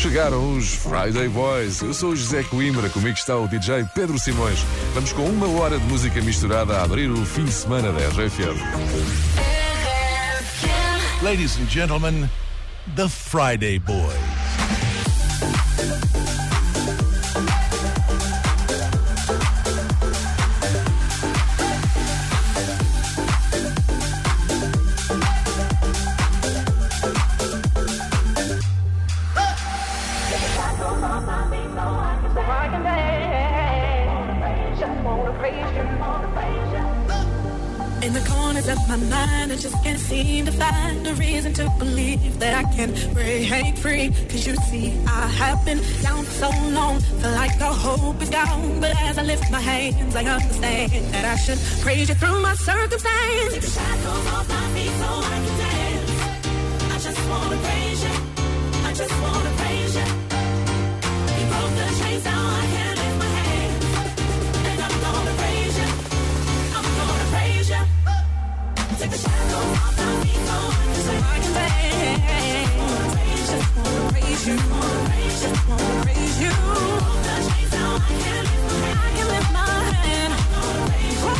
Chegaram os Friday Boys. Eu sou o José Coimbra, comigo está o DJ Pedro Simões. Vamos com uma hora de música misturada a abrir o fim de semana da RFM. Ladies and gentlemen, the Friday Boys. Can break free. Cause you see, I have been down so long, feel like the hope is gone. But as I lift my hands, I understand that I should praise you through my circumstance. Take the shackles off my feet so I can dance. I just wanna praise you. I just wanna chains, now I can lift my hand.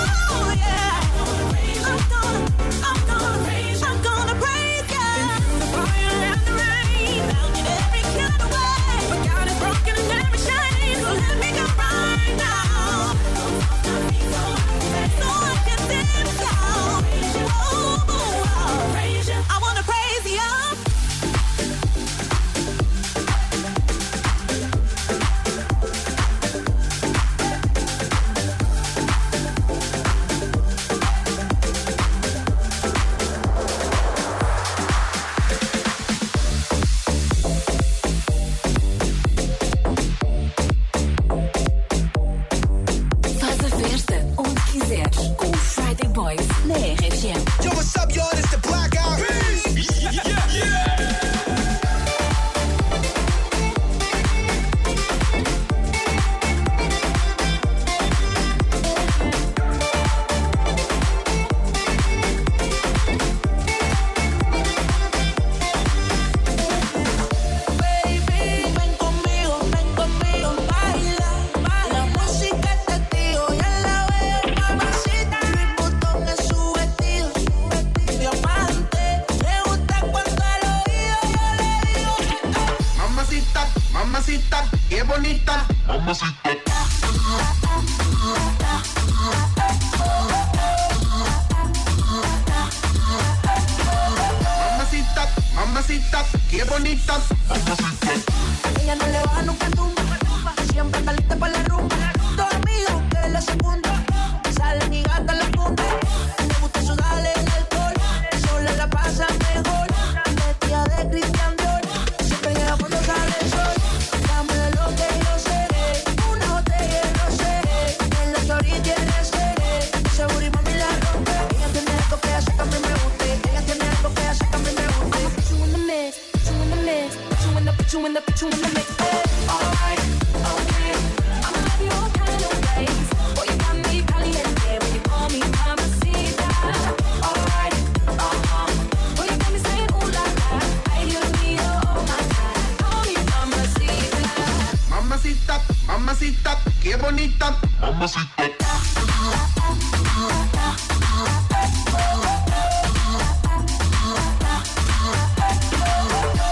Yo, what's up, y'all?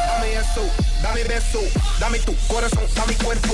Dame eso, dame beso, dame tu corazón, dame cuerpo.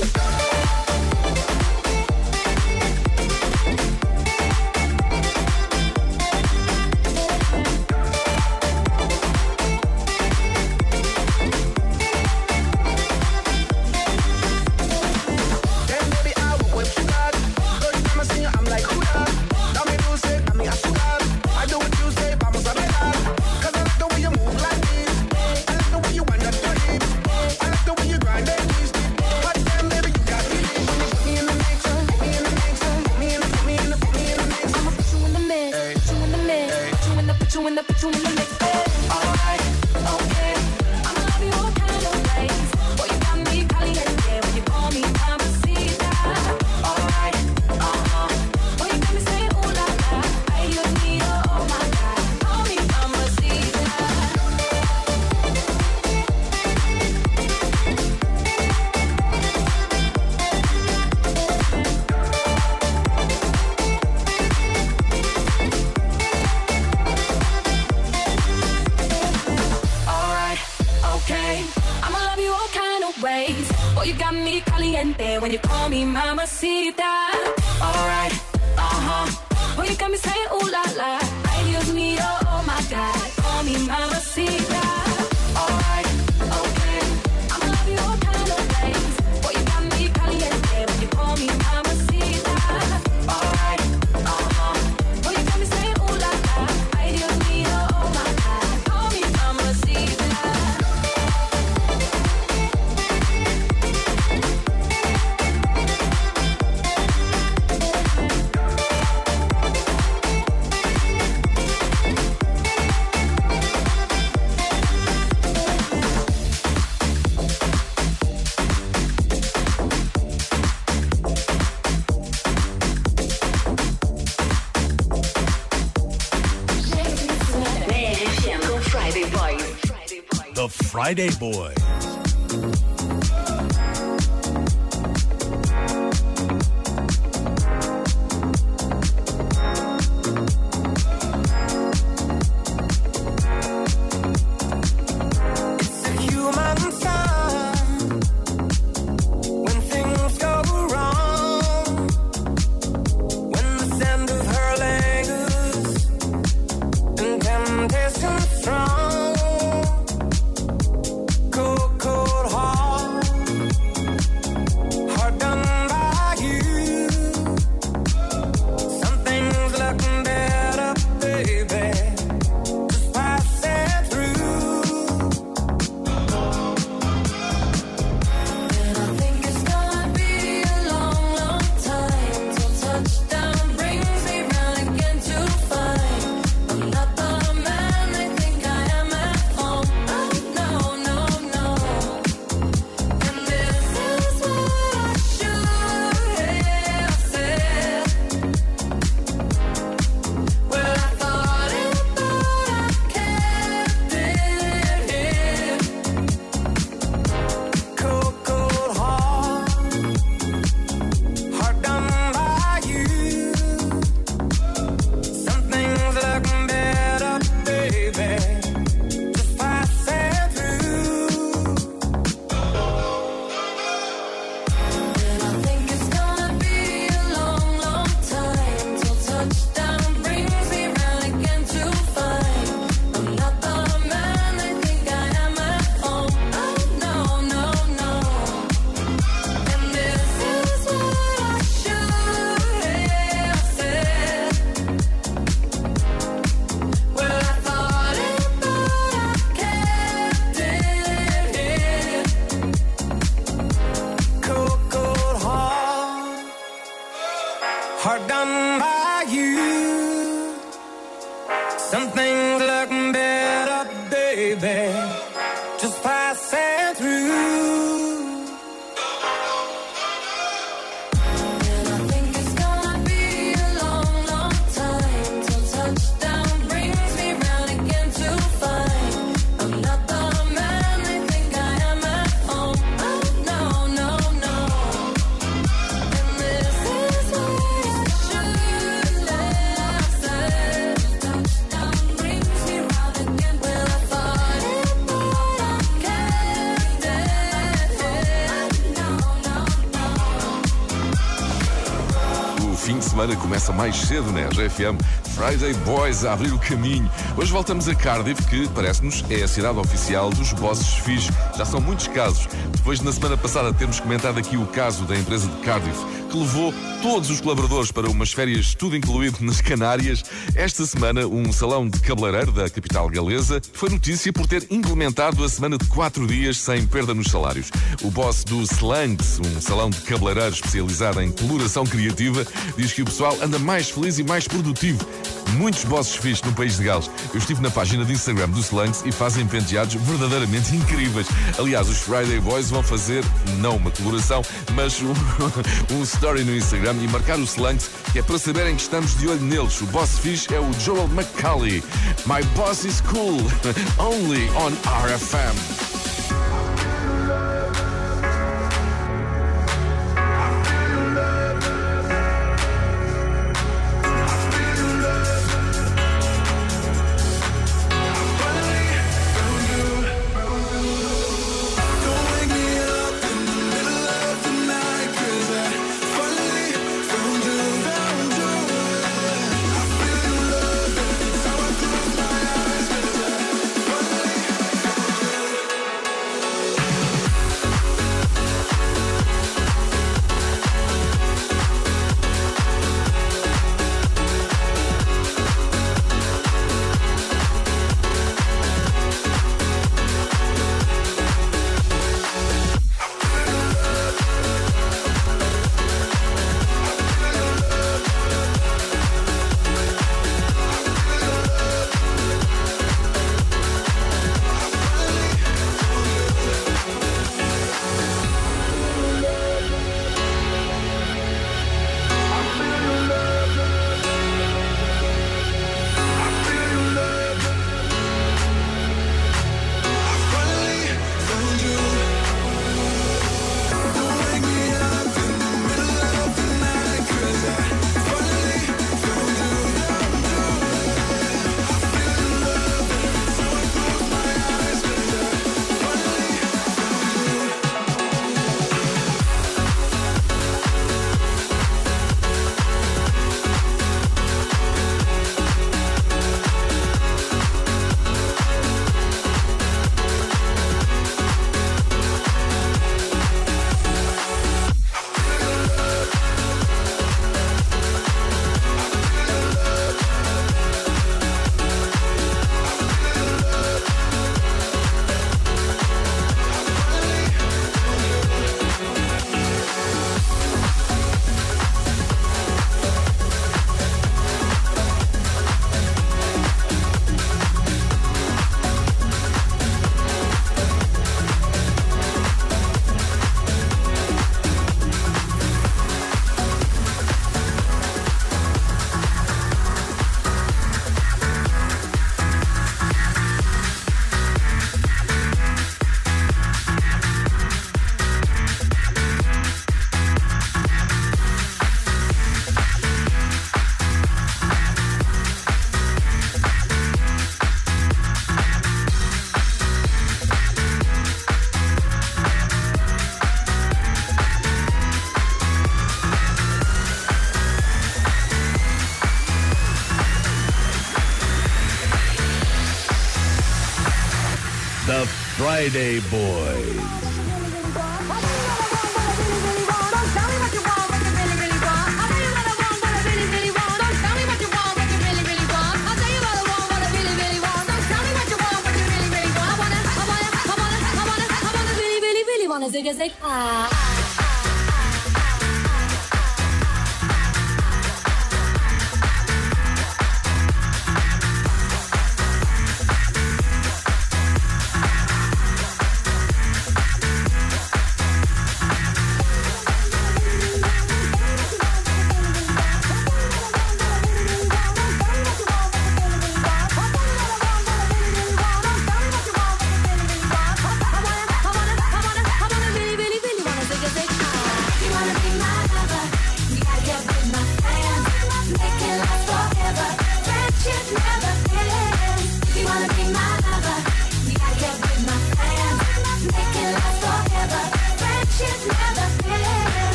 Friday Boy. Semana começa mais cedo na RFM. Friday Boys a abrir o caminho. Hoje voltamos a Cardiff, que parece-nos é a cidade oficial dos bosses fixe. Já são muitos casos. Depois de na semana passada termos comentado aqui o caso da empresa de Cardiff, que levou todos os colaboradores para umas férias, tudo incluído nas Canárias, esta semana um salão de cabeleireiro da capital galesa foi notícia por ter implementado a semana de quatro dias sem perda nos salários. O boss do Slangs, um salão de cabeleireiro especializado em coloração criativa, diz que o pessoal anda mais feliz e mais produtivo. Muitos bosses fixos no país de Gales. Eu estive na página de Instagram do Slangs e fazem penteados verdadeiramente incríveis. Aliás, os Friday Boys vão fazer, não uma coloração, mas um, um story no Instagram e marcar o Slangs, que é para saberem que estamos de olho neles. O boss fixe é o Joel McCauley. My boss is cool, only on RFM. Friday Boys. Zig zig ah.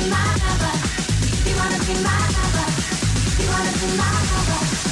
be my lover, you wanna be my lover, you wanna be my lover.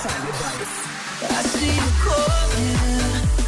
advice. I see you calling.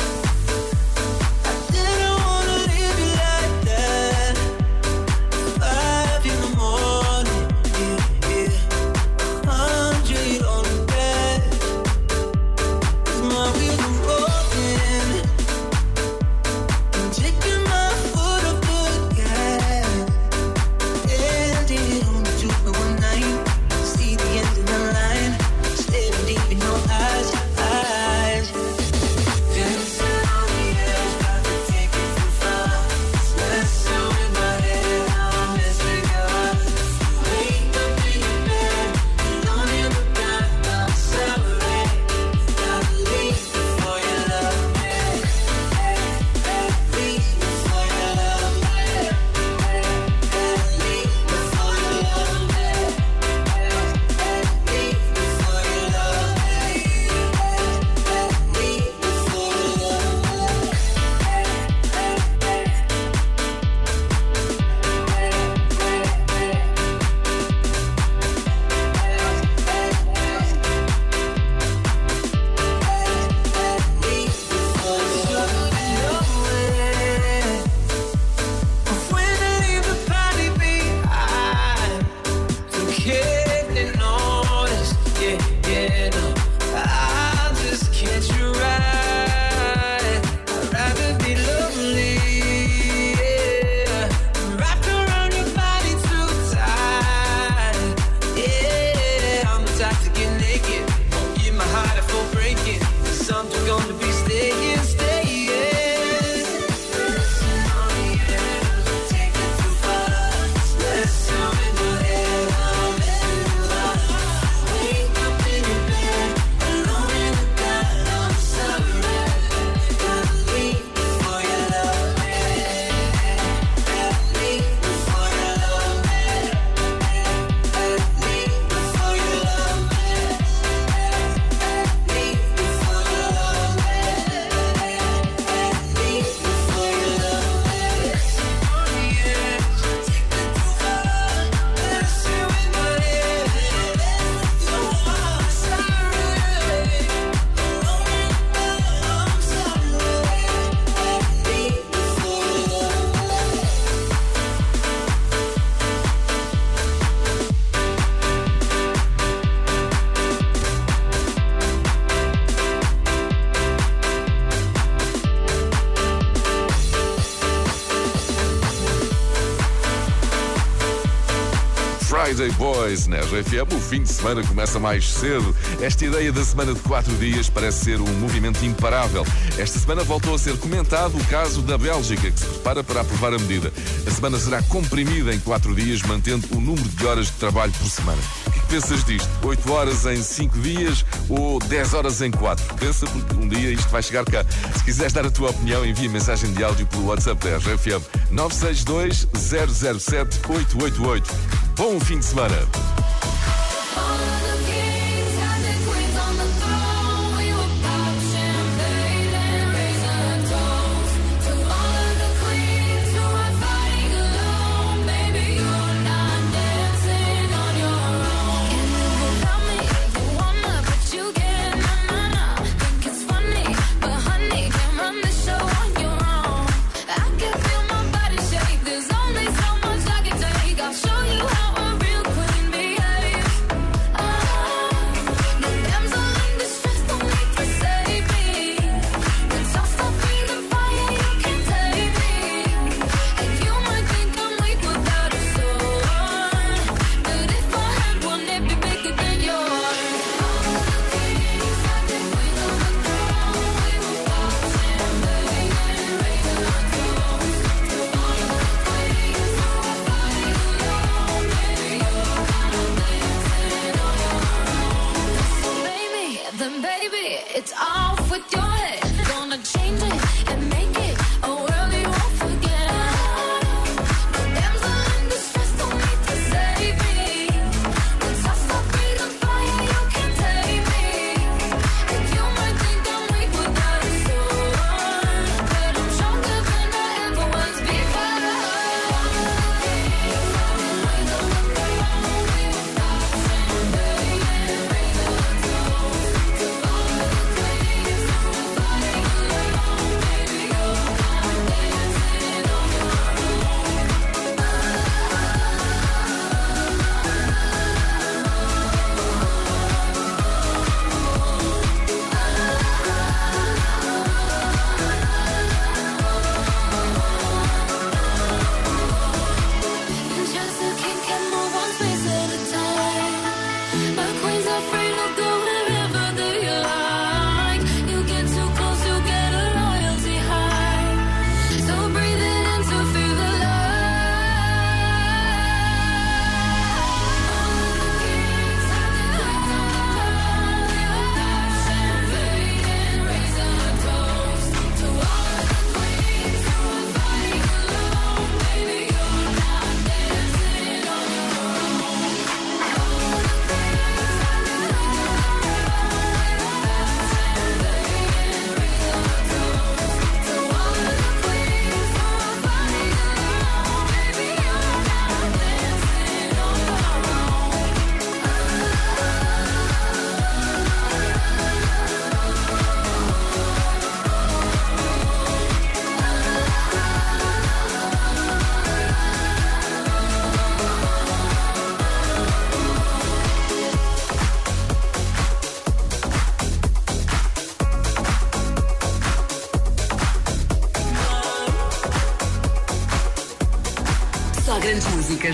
Dance na O fim de semana começa mais cedo. Esta ideia da semana de quatro dias parece ser um movimento imparável. Esta semana voltou a ser comentado o caso da Bélgica, que se prepara para aprovar a medida. A semana será comprimida em quatro dias, mantendo o número de horas de trabalho por semana. O que é pensas disto? 8 horas em 5 dias ou 10 horas em 4? Pensa porque um dia isto vai chegar cá. Se quiseres dar a tua opinião, envia mensagem de áudio pelo WhatsApp da RFM 962 007 888. Bom fim de semana.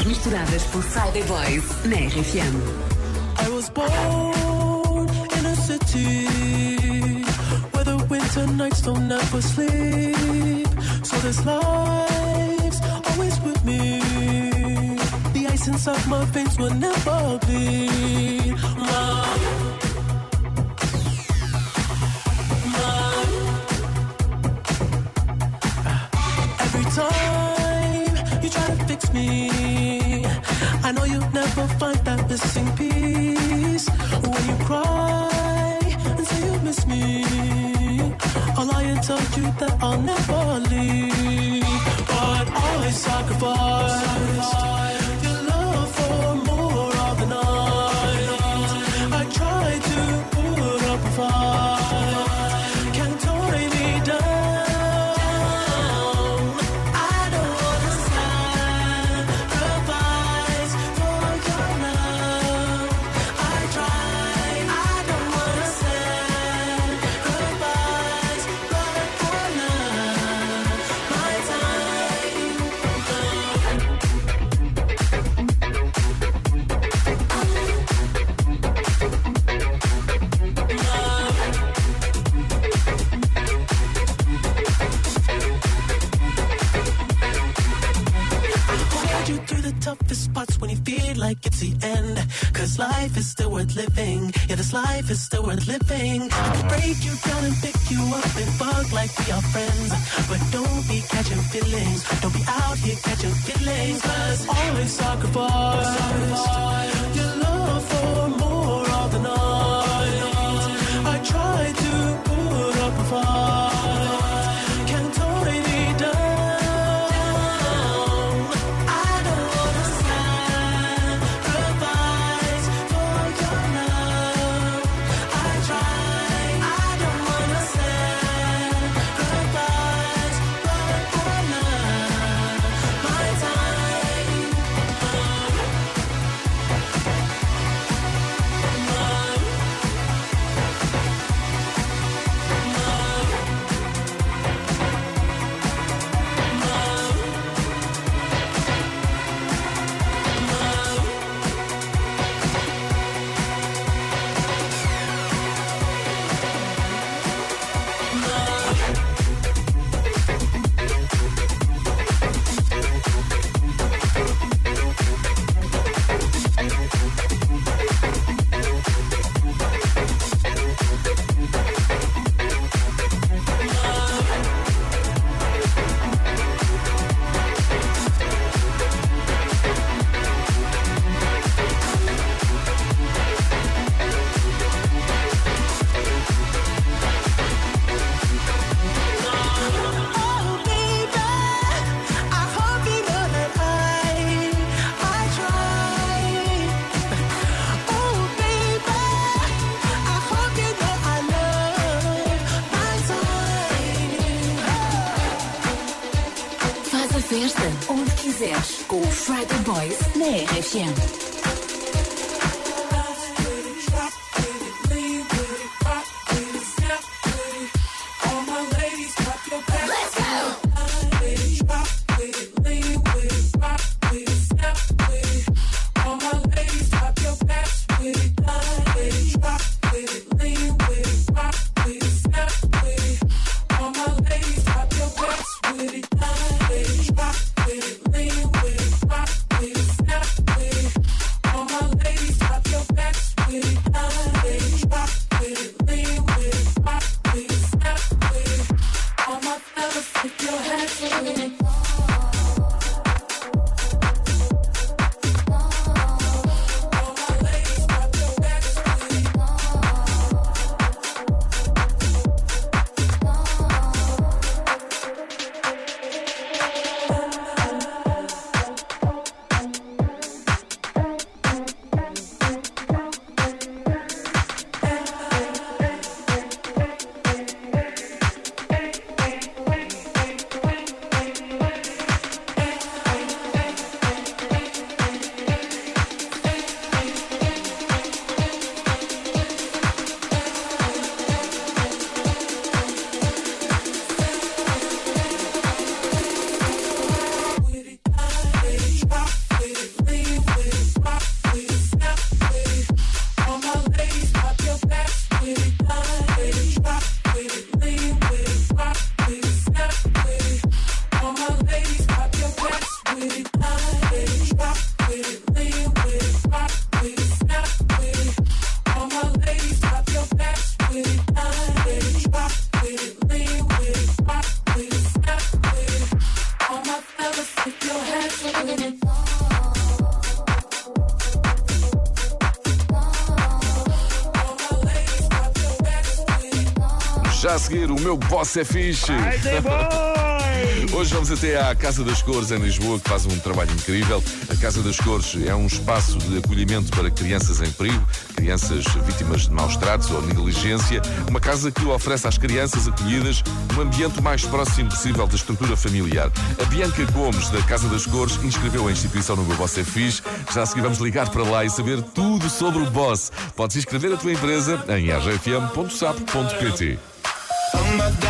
músicas misturadas por Friday Boys na RFM. I was born in a city where the winter nights don't ever sleep. So this life's always with me. The ice inside my face will never be. My I know you never find that missing piece when you cry and say you miss me. I lie and tell you that I'll never leave, but I sacrifice. Only feel like it's the end. Cause life is still worth living. Yeah, this life is still worth living. I could break you down and pick you up and fuck like we are friends. But don't be catching feelings. Don't be out here catching feelings. Cause always sacrifice. Réfléchir. Já a seguir, o meu boss é fixe. Hoje vamos até à Casa das Cores em Lisboa, que faz um trabalho incrível. A Casa das Cores é um espaço de acolhimento para crianças em perigo, crianças vítimas de maus tratos ou negligência. Uma casa que oferece às crianças acolhidas um ambiente mais próximo possível da estrutura familiar. A Bianca Gomes, da Casa das Cores, inscreveu a instituição no meu boss é. Já a seguir vamos ligar para lá e saber tudo sobre o boss. Podes inscrever a tua empresa em god, oh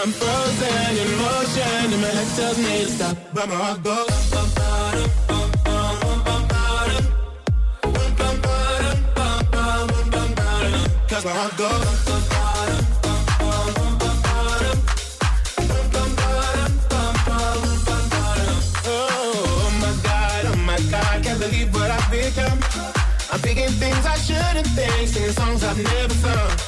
I'm frozen in motion and my head tells me to stop, but my heart goes. Heart goes. Oh my god, oh my god, can't believe what I've become. I'm thinking things I shouldn't think, singing songs I've never sung.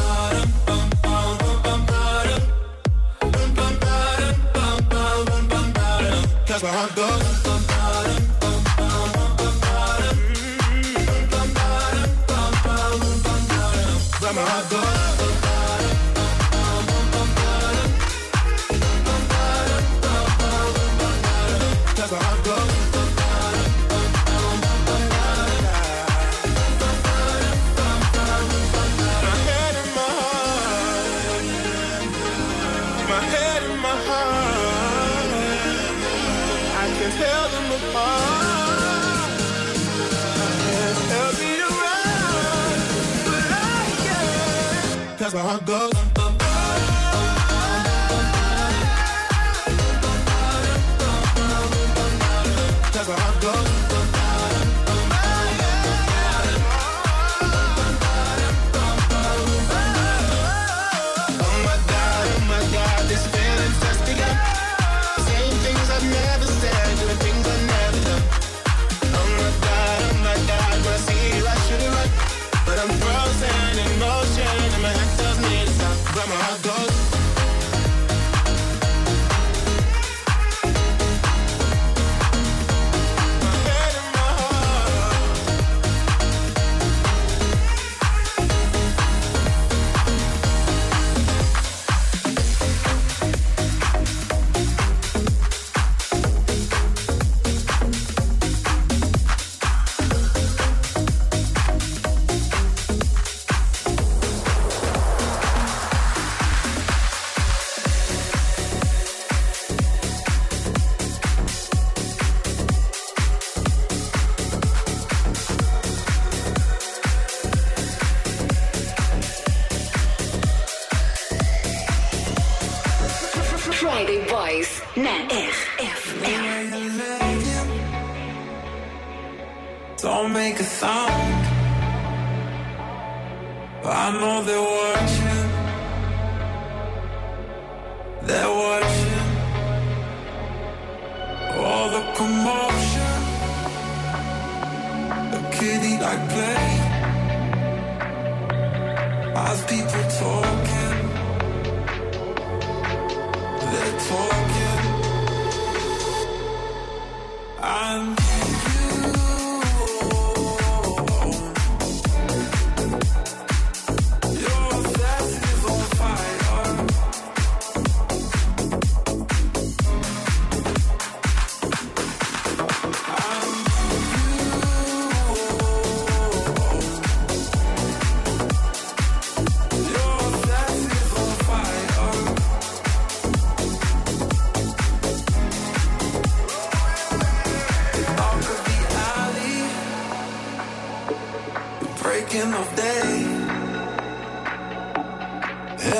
Cause my that's how it goes.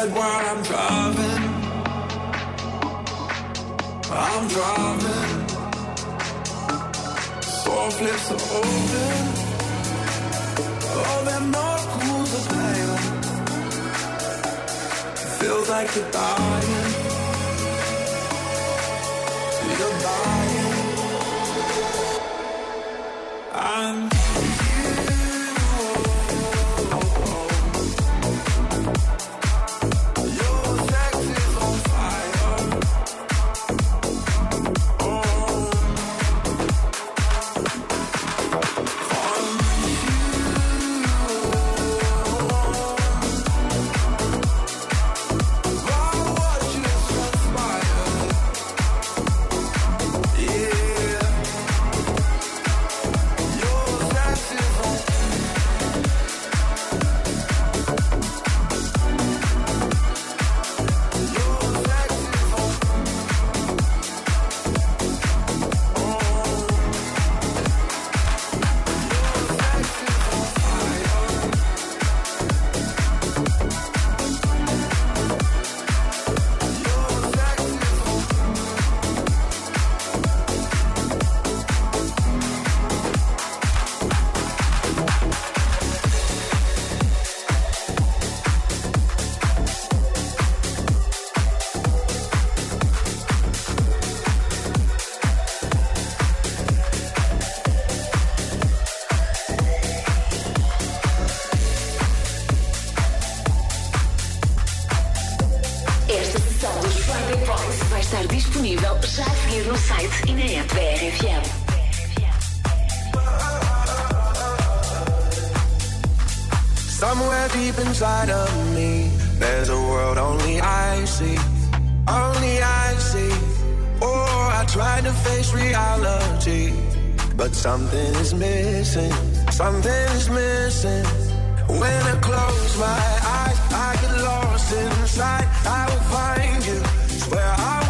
Head while I'm driving. I'm driving. Soft lips are open. Oh, them North knuckles are pale. Feels like you're dying. You're dying. And RFM. Somewhere deep inside of me, there's a world only I see. Only I see. Oh, I tried to face reality, but something is missing. Something is missing. When I close my eyes, I get lost inside. I will find you. Swear I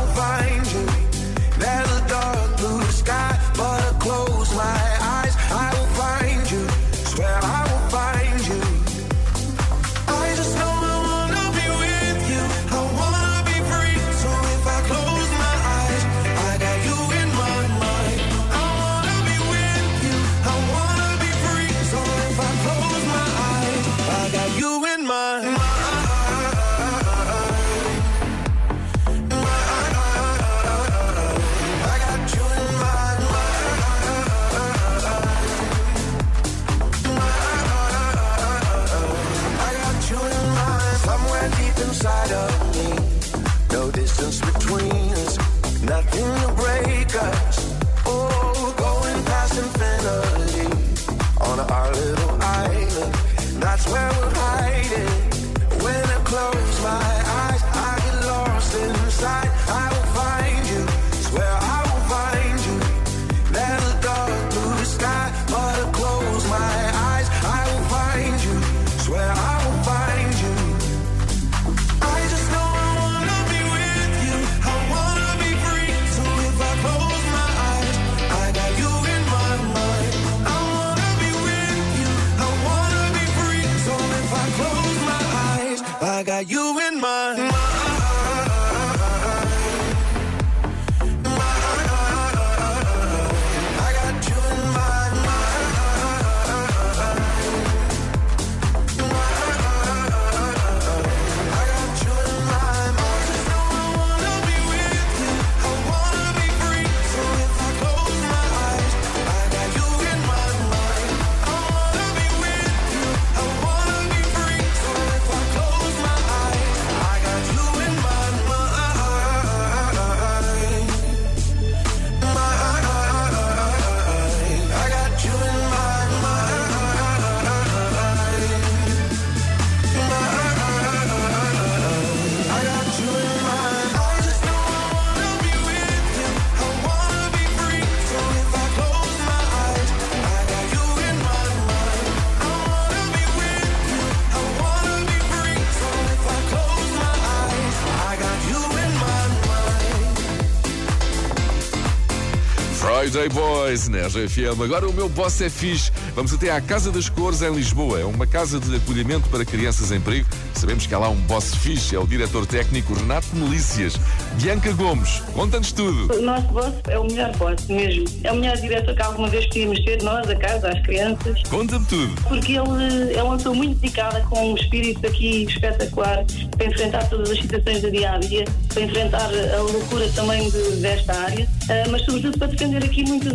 Playboy. Boys na RFM. Agora o meu boss é fixe. Vamos até à Casa das Cores em Lisboa. É uma casa de acolhimento para crianças em perigo. Sabemos que há lá um boss fixe, é o diretor técnico Renato Melícias. Bianca Gomes, conta-nos tudo. O nosso boss é o melhor boss mesmo. É o melhor diretor que alguma vez podíamos ter, nós, a casa, as crianças. Conta-me tudo. Porque ele é uma pessoa muito dedicada, com um espírito aqui espetacular, para enfrentar todas as situações do dia a dia, para enfrentar a loucura também de- desta área, ah, mas sobretudo para defender aqui muitos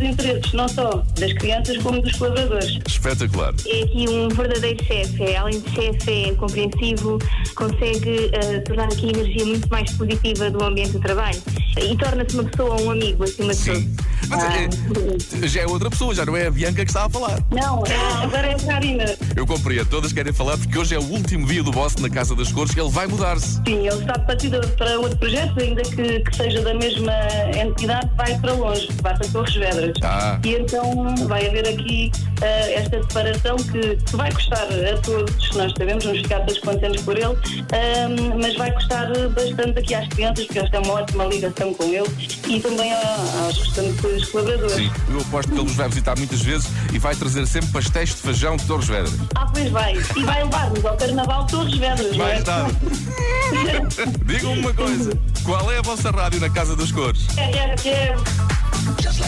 não só das crianças como dos colaboradores. Espetacular. É aqui um verdadeiro chefe. Além de chefe, é compreensivo, consegue eh, tornar aqui a energia muito mais positiva do ambiente do trabalho. E torna-se uma pessoa, um amigo, acima de tudo. Mas é- já é outra pessoa, já não é a Bianca que está a falar. Não, é- agora é a Karina. Eu compreendo, todas querem falar porque hoje é o último dia do boss na Casa das Cores. Ele vai mudar-se. Sim, ele está de partida para outro projeto, ainda que, que seja da mesma entidade, vai para longe, vai para Torres Vedras. Ah. E então vai haver aqui eh, esta separação que, que vai custar a todos, nós sabemos, vamos ficar todos contentes por ele, ahm, mas vai custar bastante aqui às crianças, porque eles têm uma ótima ligação com ele e também aos restantes colaboradores. Sim, eu aposto que ele nos vai visitar muitas vezes e vai trazer sempre pastéis de feijão de Torres Vedras. Ah, pois vai. E vai levar-nos ao Carnaval de Torres Vedras, é? Vai estar. Digam-me uma coisa: qual é a vossa rádio na Casa das Cores? RRFM. Just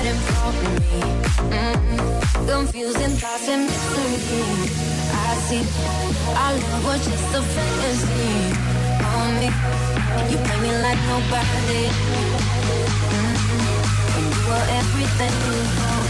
hiding from me. Mm, confusing thoughts and mystery. I see our love was just a fantasy on me. You play me like nobody. Mm, and you were everything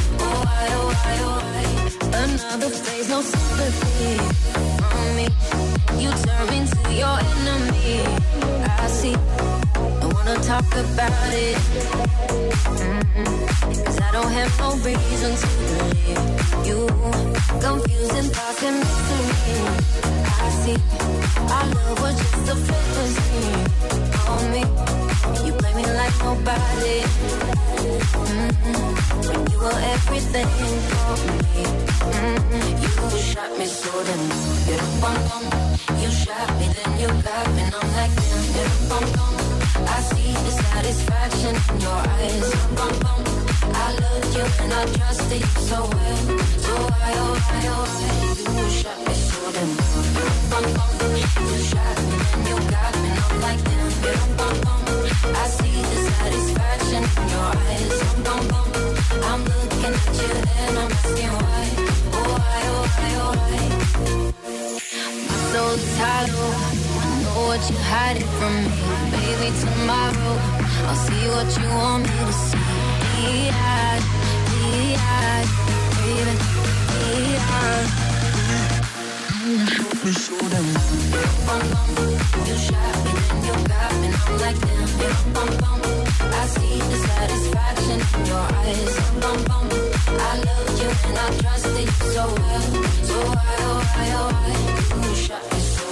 why, oh why, oh why Another phase, no sympathy. On me You turn me to your enemy. I see Wanna talk about it Mm-mm. Cause I don't have no reason to believe You confusing thoughts and mystery I see Our love was just a fantasy on me You play me like nobody Mm-mm. When you were everything for me. Mm-mm. You shot me so bum bum. You shot me then you got me and I'm like damn you bum bum. I see the satisfaction in your eyes. I loved you and I trusted you so well. So why oh why oh why you shot me so bum. You shot me then you got me I'm like damn bum bum. I see the satisfaction what you hide it from me, baby. Tomorrow I'll see what you want me to see. Be-eyed, be-eyed, baby, be-eyed. You shot me so damn. You shot me, then you got me, I'm like damn. I see the satisfaction in your eyes, bum bum. I loved you and I trusted you so well, so why oh why oh why you shot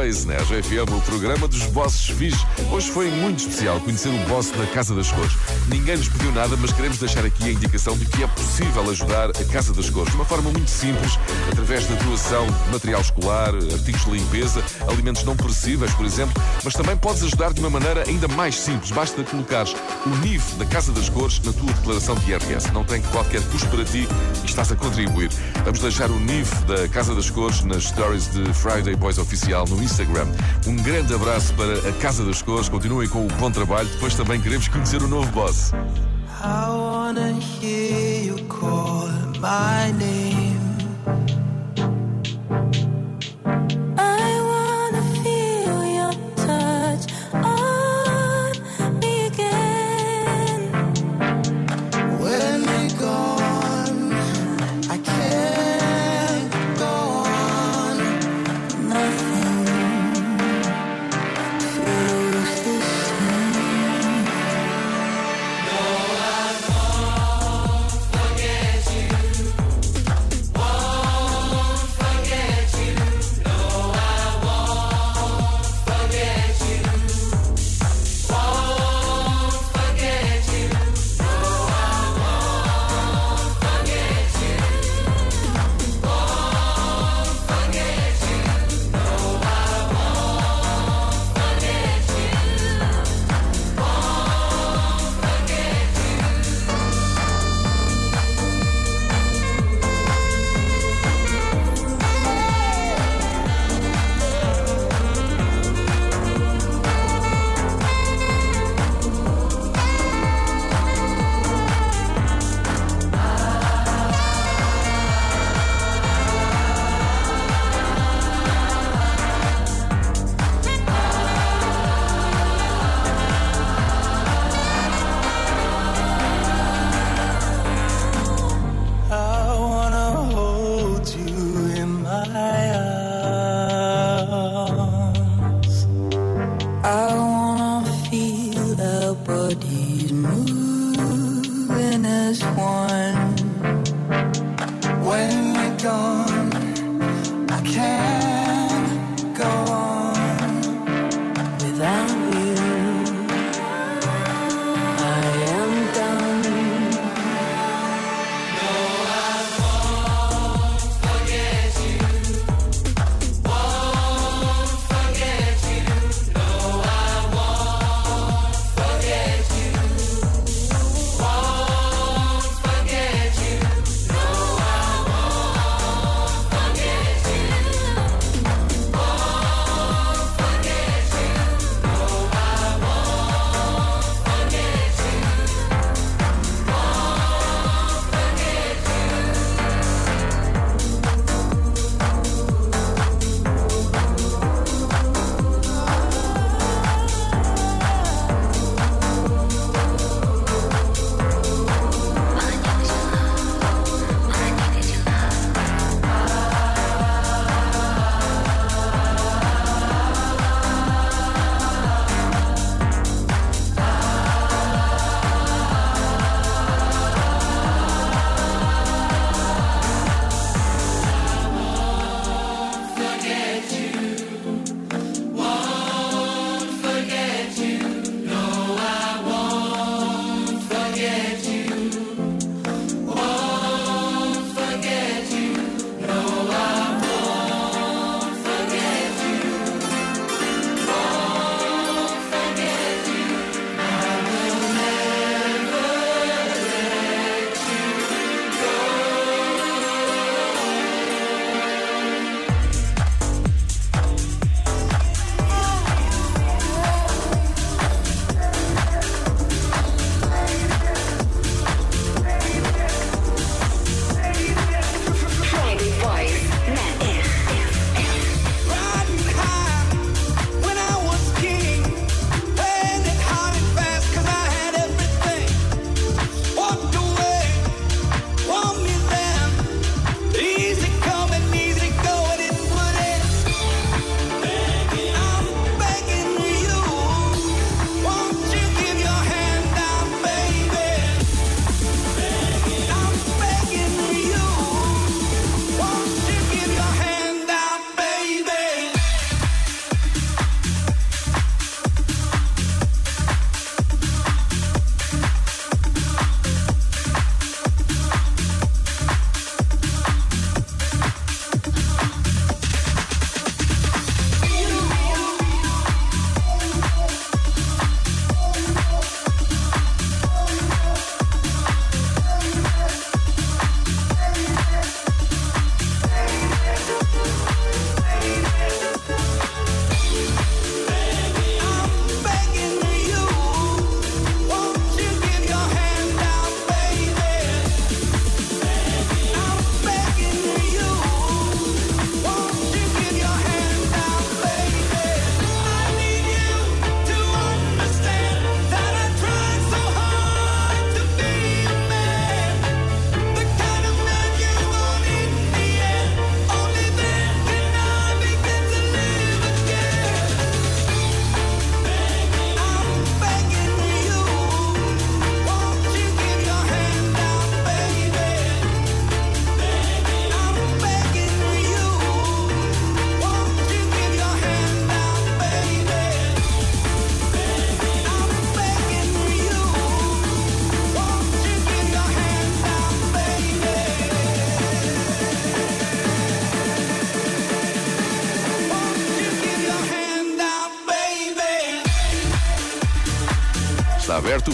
Boys, na RFM, o programa dos bosses fixes. Hoje foi muito especial conhecer o boss da Casa das Cores. Ninguém nos pediu nada, mas queremos deixar aqui a indicação de que é possível ajudar a Casa das Cores de uma forma muito simples, através da doação de material escolar, artigos de limpeza, alimentos não perecíveis, por exemplo, mas também podes ajudar de uma maneira ainda mais simples. Basta colocares o NIF da Casa das Cores na tua declaração de IRS. Não tem qualquer custo para ti e estás a contribuir. Vamos deixar o NIF da Casa das Cores nas stories de Friday Boys Oficial no Instagram. Um grande abraço para a Casa das Cores. Continuem com o bom trabalho. Depois também queremos conhecer o novo boss. I wanna hear you call my name.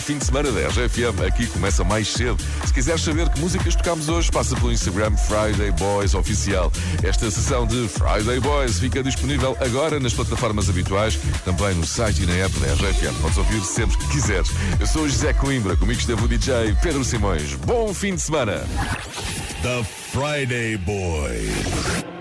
Fim de semana da RGFM. Aqui começa mais cedo. Se quiseres saber que músicas tocamos hoje, passa pelo Instagram Friday Boys Oficial. Esta sessão de Friday Boys fica disponível agora nas plataformas habituais, também no site e na app da RGFM. Podes ouvir sempre que quiseres. Eu sou o José Coimbra, comigo esteve o DJ Pedro Simões. Bom fim de semana! The Friday Boys.